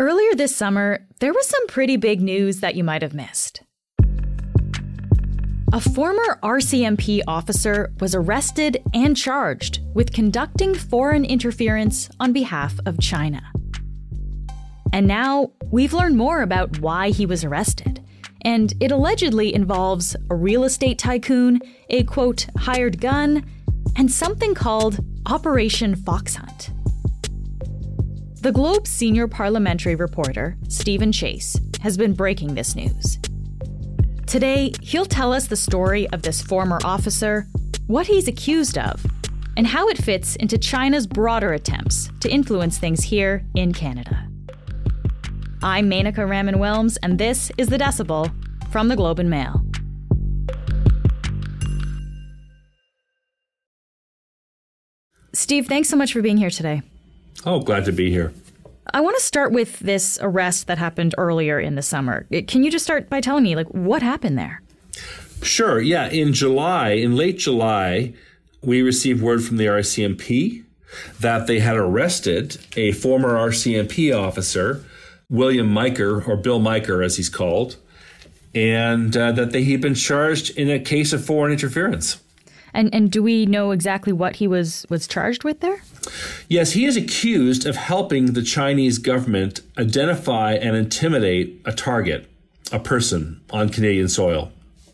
Earlier this summer, there was some pretty big news that you might have missed. A former RCMP officer was arrested and charged with conducting foreign interference on behalf of China. And now we've learned more about why he was arrested. And it allegedly involves a real estate tycoon, a quote, hired gun, and something called Operation Fox Hunt. The Globe's senior parliamentary reporter, Steven Chase, has been breaking this news. Today, he'll tell us the story of this former officer, what he's accused of, and how it fits into China's broader attempts to influence things here in Canada. I'm Menaka Raman Wilms, and this is The Decibel from the Globe and Mail. Steve, thanks so much for being here today. Oh, glad to be here. I want to start with this arrest that happened earlier in the summer. Can you just start by telling me, like, what happened there? Sure. Yeah. In July, in late July, we received word from the RCMP that they had arrested a former RCMP officer, William Majcher, or Bill Majcher as he's called, and uh, that they, he'd been charged in a case of foreign interference. And and do we know exactly what he was was charged with there? Yes, he is accused of helping the Chinese government identify and intimidate a target, a person on Canadian soil.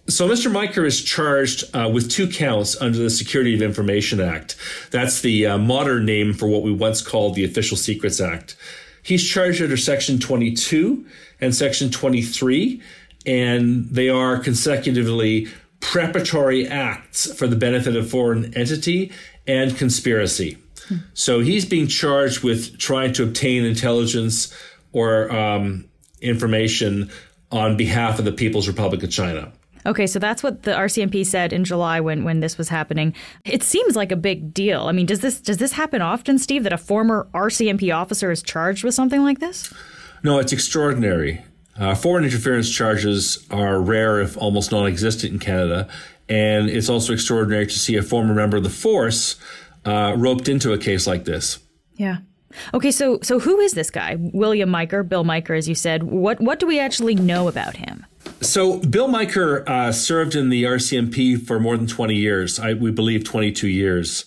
So Mr. Majcher is charged uh, with two counts under the Security of Information Act. That's the uh, modern name for what we once called the Official Secrets Act. He's charged under Section 22 and Section 23, and they are consecutively preparatory acts for the benefit of foreign entity and conspiracy. Hmm. So he's being charged with trying to obtain intelligence or um, information on behalf of the People's Republic of China. Okay, so that's what the RCMP said in July when, when this was happening. It seems like a big deal. I mean, does this does this happen often, Steve, that a former RCMP officer is charged with something like this? No, it's extraordinary. Uh, foreign interference charges are rare, if almost non existent in Canada. And it's also extraordinary to see a former member of the force uh, roped into a case like this. Yeah. Okay, so so who is this guy, William Majcher, Bill Majcher, as you said? What what do we actually know about him? So Bill Majcher uh, served in the RCMP for more than twenty years. I, we believe twenty two years,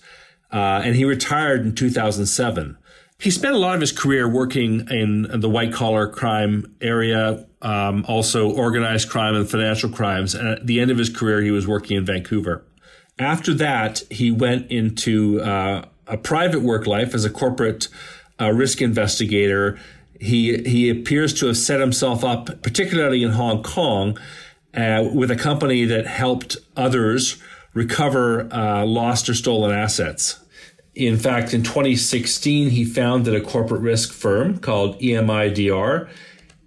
uh, and he retired in two thousand seven. He spent a lot of his career working in the white collar crime area, um, also organized crime and financial crimes. And at the end of his career, he was working in Vancouver. After that, he went into uh, a private work life as a corporate uh, risk investigator. He he appears to have set himself up, particularly in Hong Kong, uh, with a company that helped others recover uh, lost or stolen assets. In fact, in 2016, he founded a corporate risk firm called EMIDR,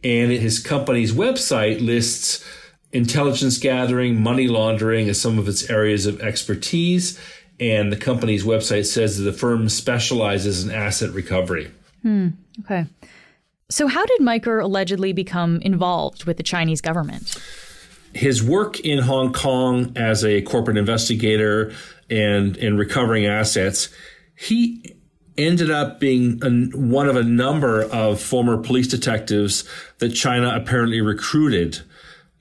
and his company's website lists intelligence gathering, money laundering as some of its areas of expertise. And the company's website says that the firm specializes in asset recovery. Hmm. Okay. So, how did Majcher allegedly become involved with the Chinese government? His work in Hong Kong as a corporate investigator and in recovering assets he ended up being one of a number of former police detectives that China apparently recruited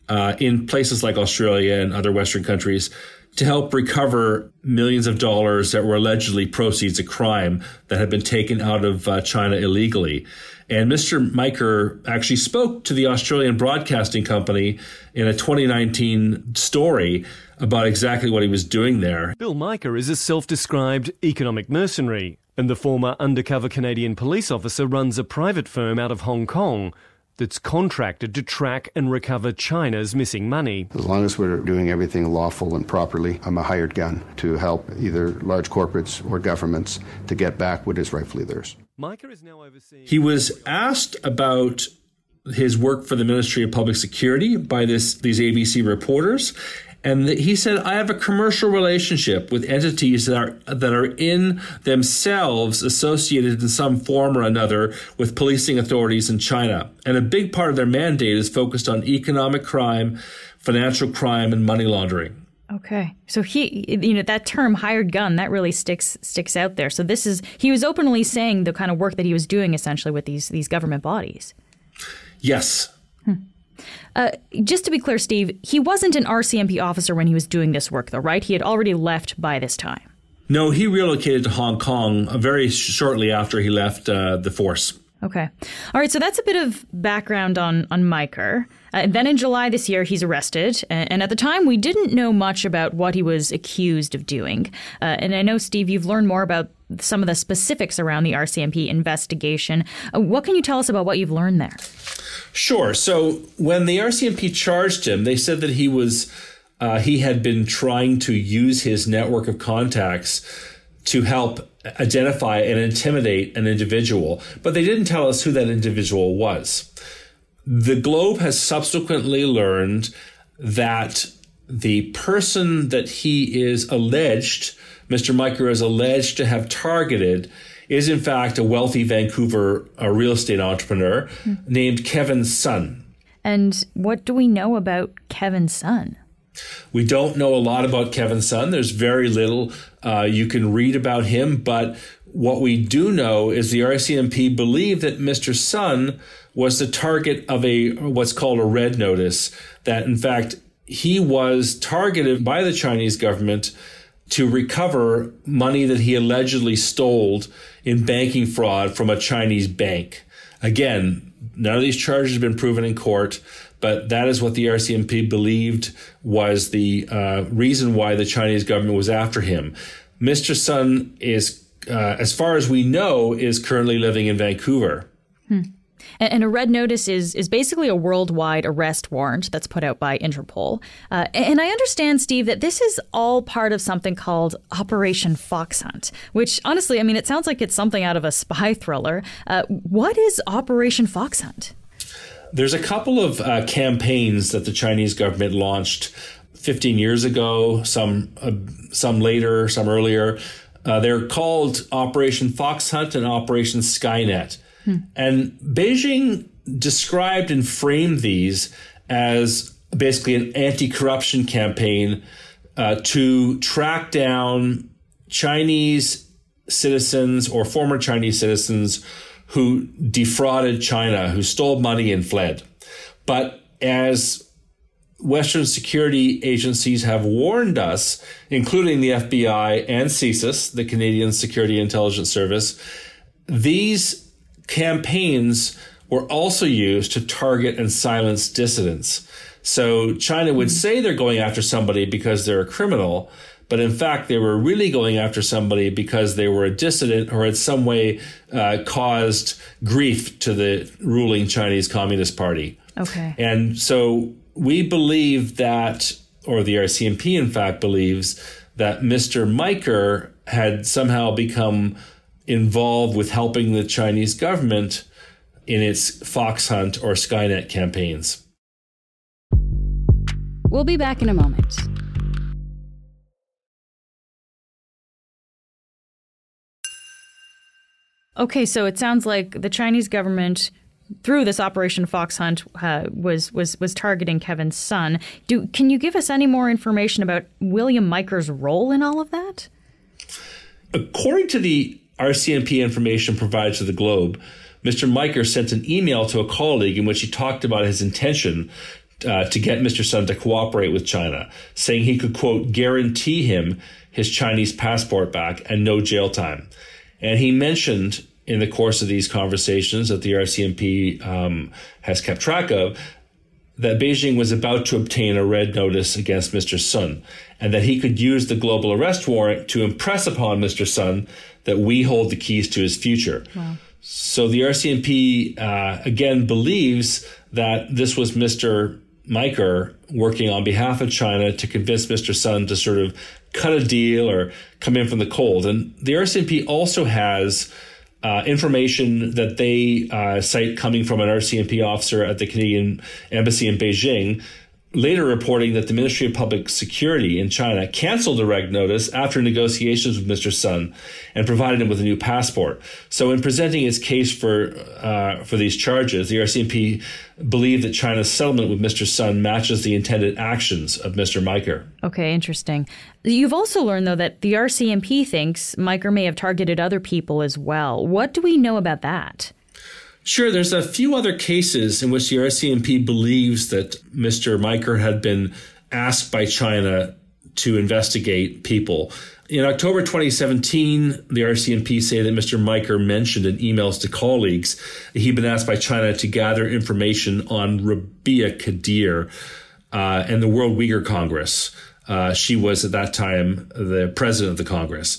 uh, in places like Australia and other Western countries to help recover millions of dollars that were allegedly proceeds of crime that had been taken out of uh, China illegally. And Mr. Majcher actually spoke to the Australian Broadcasting Company in a 2019 story about exactly what he was doing there. Bill Majcher is a self described economic mercenary, and the former undercover Canadian police officer runs a private firm out of Hong Kong that's contracted to track and recover China's missing money. As long as we're doing everything lawful and properly, I'm a hired gun to help either large corporates or governments to get back what is rightfully theirs. Majcher is now overseeing. He was asked about his work for the Ministry of Public Security by this these ABC reporters, and he said, "I have a commercial relationship with entities that are that are in themselves associated in some form or another with policing authorities in China, and a big part of their mandate is focused on economic crime, financial crime, and money laundering." Okay. So he you know that term hired gun that really sticks sticks out there. So this is he was openly saying the kind of work that he was doing essentially with these these government bodies. Yes. Hmm. Uh, just to be clear, Steve, he wasn't an RCMP officer when he was doing this work, though, right? He had already left by this time. No, he relocated to Hong Kong very shortly after he left uh, the force. Okay. All right. So that's a bit of background on on Majcher. Uh, then in July this year, he's arrested. And at the time, we didn't know much about what he was accused of doing. Uh, and I know, Steve, you've learned more about some of the specifics around the RCMP investigation. Uh, what can you tell us about what you've learned there? Sure. So when the RCMP charged him, they said that he was uh, he had been trying to use his network of contacts to help identify and intimidate an individual, but they didn't tell us who that individual was. The Globe has subsequently learned that the person that he is alleged, Mr. Majcher is alleged to have targeted, is in fact a wealthy Vancouver a real estate entrepreneur mm-hmm. named Kevin Sun. And what do we know about Kevin Sun? We don't know a lot about Kevin Sun. There's very little uh, you can read about him, but what we do know is the RCMP believe that Mr. Sun was the target of a what's called a red notice. That in fact he was targeted by the Chinese government to recover money that he allegedly stole in banking fraud from a Chinese bank. Again, none of these charges have been proven in court, but that is what the RCMP believed was the uh, reason why the Chinese government was after him. Mr. Sun is, uh, as far as we know, is currently living in Vancouver. Hmm. And, a red notice is is basically a worldwide arrest warrant that's put out by Interpol. Uh, and I understand, Steve, that this is all part of something called Operation Fox Hunt, which honestly, I mean, it sounds like it's something out of a spy thriller. Uh, what is Operation Fox Hunt? There's a couple of uh, campaigns that the Chinese government launched 15 years ago, some uh, some later, some earlier. Uh, they're called Operation Fox Hunt and Operation Skynet. And Beijing described and framed these as basically an anti corruption campaign uh, to track down Chinese citizens or former Chinese citizens who defrauded China, who stole money and fled. But as Western security agencies have warned us, including the FBI and CSIS, the Canadian Security Intelligence Service, these campaigns were also used to target and silence dissidents. So China would say they're going after somebody because they're a criminal, but in fact, they were really going after somebody because they were a dissident or in some way uh, caused grief to the ruling Chinese Communist Party. Okay. And so we believe that, or the RCMP in fact believes, that Mr. Majcher had somehow become involved with helping the Chinese government in its Fox Hunt or Skynet campaigns. We'll be back in a moment. Okay, so it sounds like the Chinese government through this Operation Fox Hunt uh, was was was targeting Kevin Sun. Do can you give us any more information about William Majcher's role in all of that? According to the RCMP information provided to the Globe, Mr. Majcher sent an email to a colleague in which he talked about his intention uh, to get Mr. Sun to cooperate with China, saying he could, quote, guarantee him his Chinese passport back and no jail time. And he mentioned in the course of these conversations that the RCMP um, has kept track of that Beijing was about to obtain a red notice against Mr. Sun and that he could use the global arrest warrant to impress upon Mr. Sun that we hold the keys to his future. Wow. So the RCMP uh, again believes that this was Mr. Majcher working on behalf of China to convince Mr. Sun to sort of cut a deal or come in from the cold. And the RCMP also has uh, information that they uh, cite coming from an RCMP officer at the Canadian Embassy in Beijing later reporting that the Ministry of Public Security in China canceled the red notice after negotiations with Mr. Sun and provided him with a new passport. So, in presenting its case for uh, for these charges, the RCMP believed that China's settlement with Mr. Sun matches the intended actions of Mr. Majcher. Okay, interesting. You've also learned, though, that the RCMP thinks Majcher may have targeted other people as well. What do we know about that? Sure, there's a few other cases in which the RCMP believes that Mr. Majcher had been asked by China to investigate people. In October 2017, the RCMP say that Mr. Majcher mentioned in emails to colleagues he'd been asked by China to gather information on Rebiya Kadeer uh, and the World Uyghur Congress. Uh, she was at that time the president of the Congress.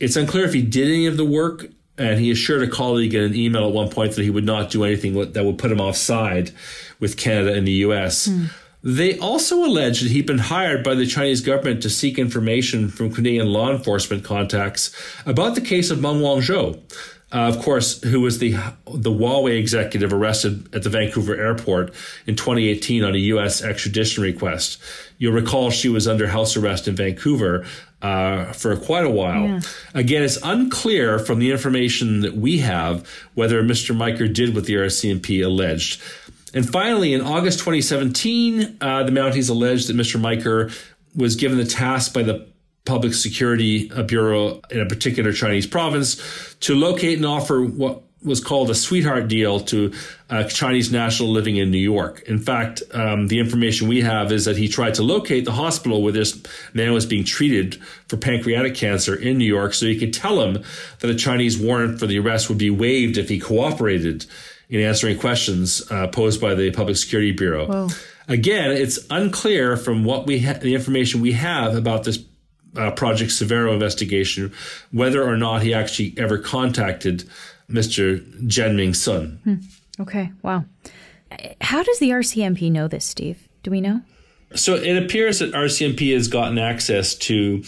It's unclear if he did any of the work and he assured a colleague in an email at one point that he would not do anything that would put him offside with Canada and the US. Mm. They also alleged that he'd been hired by the Chinese government to seek information from Canadian law enforcement contacts about the case of Meng Wanzhou, uh, of course, who was the the Huawei executive arrested at the Vancouver airport in 2018 on a U.S. extradition request. You'll recall she was under house arrest in Vancouver uh, for quite a while. Yeah. Again, it's unclear from the information that we have whether Mr. Majcher did what the RCMP alleged. And finally, in August 2017, uh, the Mounties alleged that Mr. Majcher was given the task by the Public Security Bureau in a particular Chinese province to locate and offer what was called a sweetheart deal to a Chinese national living in New York. In fact, um, the information we have is that he tried to locate the hospital where this man was being treated for pancreatic cancer in New York so he could tell him that a Chinese warrant for the arrest would be waived if he cooperated in answering questions uh, posed by the Public Security Bureau. Whoa. Again, it's unclear from what we ha- the information we have about this uh, Project Severo investigation whether or not he actually ever contacted Mr. Jianming Sun. Hmm. Okay, wow. How does the RCMP know this, Steve? Do we know? So it appears that RCMP has gotten access to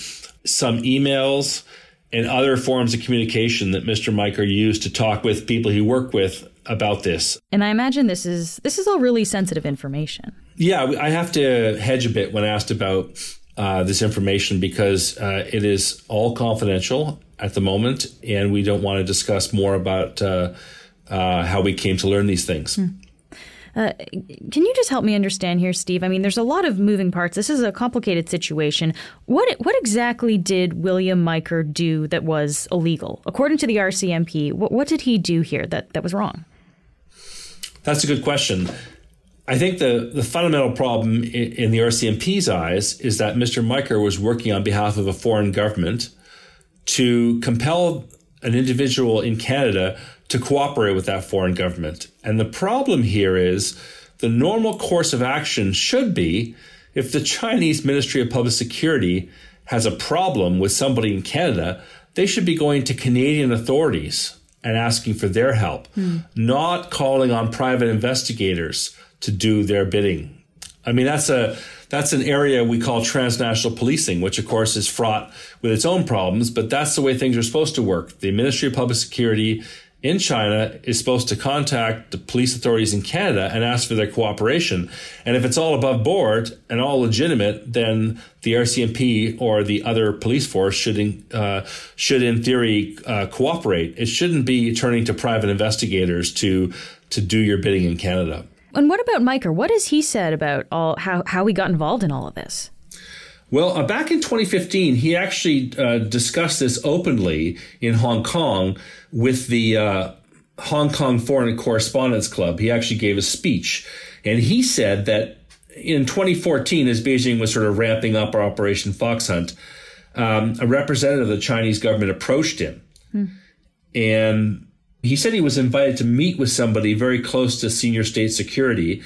some emails and other forms of communication that Mr. Majcher used to talk with people he worked with about this. And I imagine this is this is all really sensitive information. Yeah, I have to hedge a bit when asked about uh, this information because uh, it is all confidential at the moment, and we don't want to discuss more about uh, uh how we came to learn these things. Hmm. Uh, can you just help me understand here, Steve? I mean, there's a lot of moving parts. This is a complicated situation. What what exactly did William Majcher do that was illegal, according to the RCMP? What, what did he do here that, that was wrong? That's a good question. I think the, the fundamental problem in, in the RCMP's eyes is that Mr. Majcher was working on behalf of a foreign government to compel an individual in Canada to cooperate with that foreign government. And the problem here is the normal course of action should be if the Chinese Ministry of Public Security has a problem with somebody in Canada, they should be going to Canadian authorities and asking for their help, mm. not calling on private investigators to do their bidding. I mean, that's a that's an area we call transnational policing, which of course is fraught with its own problems, but that's the way things are supposed to work. The Ministry of Public Security in China is supposed to contact the police authorities in Canada and ask for their cooperation. And if it's all above board and all legitimate, then the RCMP or the other police force should, in, uh, should in theory, uh, cooperate. It shouldn't be turning to private investigators to to do your bidding in Canada. And what about Majcher? What has he said about all how how he got involved in all of this? Well, uh, back in 2015, he actually uh, discussed this openly in Hong Kong with the uh, Hong Kong Foreign Correspondents Club. He actually gave a speech, and he said that in 2014, as Beijing was sort of ramping up our Operation Fox Hunt, um, a representative of the Chinese government approached him, hmm. and he said he was invited to meet with somebody very close to senior state security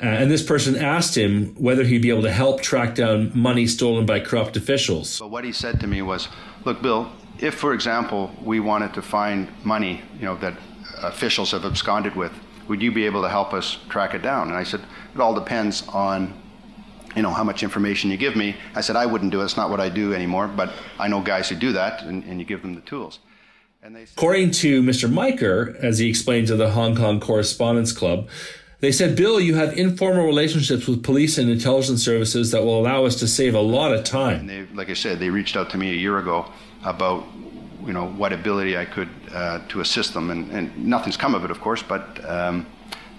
uh, and this person asked him whether he'd be able to help track down money stolen by corrupt officials. But what he said to me was, "Look, Bill, if, for example, we wanted to find money, you know, that officials have absconded with, would you be able to help us track it down?" And I said, "It all depends on." You know how much information you give me. I said I wouldn't do it. It's not what I do anymore. But I know guys who do that, and, and you give them the tools. According to Mr. Majcher, as he explained to the Hong Kong Correspondents Club, They said, Bill, you have informal relationships with police and intelligence services that will allow us to save a lot of time. They, like I said, they reached out to me a year ago about you know what ability I could uh, to assist them, and, and, nothing's come of it, of course, but. Um,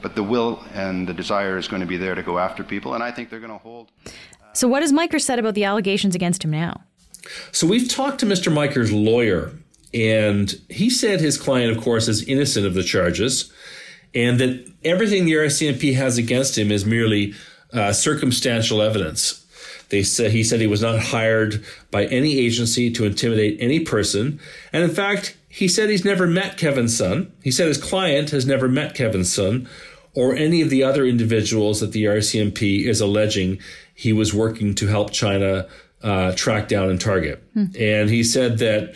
but the will and the desire is going to be there to go after people, and I think they're going to hold. So, what has Majcher said about the allegations against him now? So, we've talked to Mr. Majcher's lawyer, and he said his client, of course, is innocent of the charges and that everything the RCMP has against him is merely uh, circumstantial evidence. They said he said he was not hired by any agency to intimidate any person, and in fact, he said he's never met Kevin Sun. He said his client has never met Kevin Sun or any of the other individuals that the RCMP is alleging he was working to help China uh, track down and target. Hmm. And he said that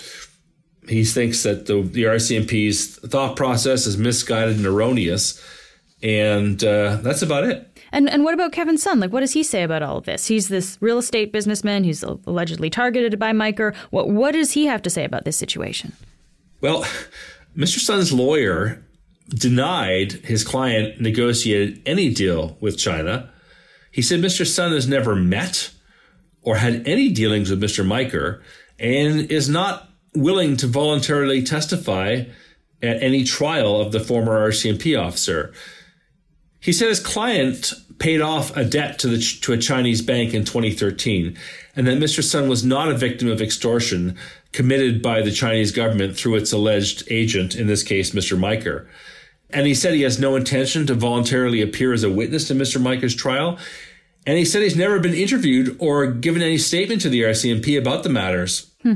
he thinks that the, the RCMP's thought process is misguided and erroneous, and uh, that's about it. And and what about Kevin Sun? Like, what does he say about all of this? He's this real estate businessman who's allegedly targeted by Majcher. What what does he have to say about this situation? Well, Mr. Sun's lawyer denied his client negotiated any deal with China. He said Mr. Sun has never met or had any dealings with Mr. Majcher and is not willing to voluntarily testify at any trial of the former RCMP officer. He said his client paid off a debt to the to a Chinese bank in 2013, and that Mr. Sun was not a victim of extortion committed by the Chinese government through its alleged agent, in this case, Mr. Majcher. And he said he has no intention to voluntarily appear as a witness to Mr. Majcher's trial. And he said he's never been interviewed or given any statement to the RCMP about the matters. Hmm.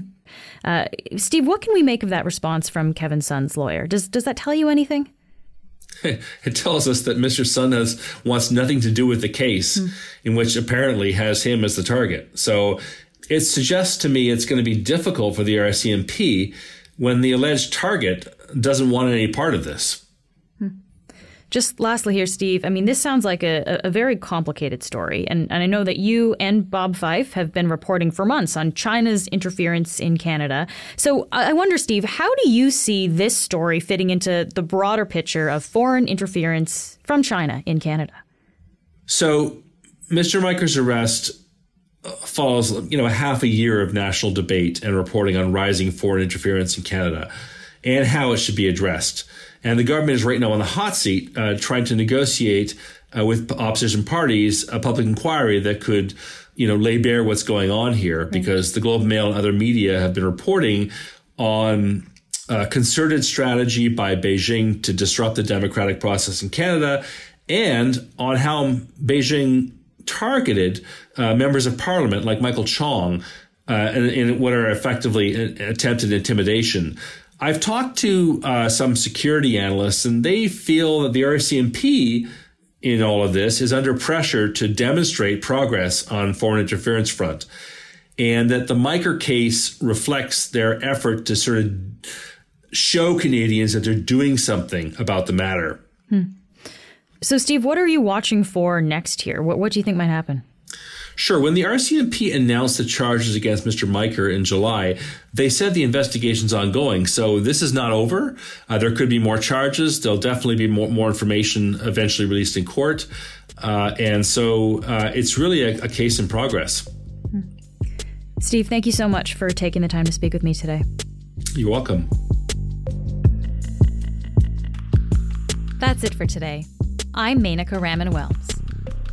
Uh, Steve, what can we make of that response from Kevin Sun's lawyer? Does does that tell you anything? It tells us that Mr. Sun has wants nothing to do with the case, mm. in which apparently has him as the target. So it suggests to me it's going to be difficult for the RCMP when the alleged target doesn't want any part of this. Just lastly here, Steve, I mean, this sounds like a, a very complicated story. And, and I know that you and Bob Fife have been reporting for months on China's interference in Canada. So I wonder, Steve, how do you see this story fitting into the broader picture of foreign interference from China in Canada? So Mr. Majcher's arrest uh, follows, you know, a half a year of national debate and reporting on rising foreign interference in Canada and how it should be addressed. And the government is right now on the hot seat uh, trying to negotiate uh, with opposition parties a public inquiry that could, you know, lay bare what's going on here because the Globe and Mail and other media have been reporting on a concerted strategy by Beijing to disrupt the democratic process in Canada and on how Beijing targeted uh, members of parliament like Michael Chong uh, in, in, what are effectively attempted intimidation. I've talked to uh, some security analysts, and they feel that the RCMP in all of this is under pressure to demonstrate progress on foreign interference front, and that the Majcher case reflects their effort to sort of show Canadians that they're doing something about the matter. Hmm. So, Steve, what are you watching for next here? What, what do you think might happen? Sure. When the RCMP announced the charges against Mr. Majcher in July, they said the investigation's ongoing. So this is not over. Uh, there could be more charges. There'll definitely be more, more information eventually released in court. Uh, and so uh, it's really a, a case in progress. Steve, thank you so much for taking the time to speak with me today. You're welcome. That's it for today. I'm Menaka Raman Wilms.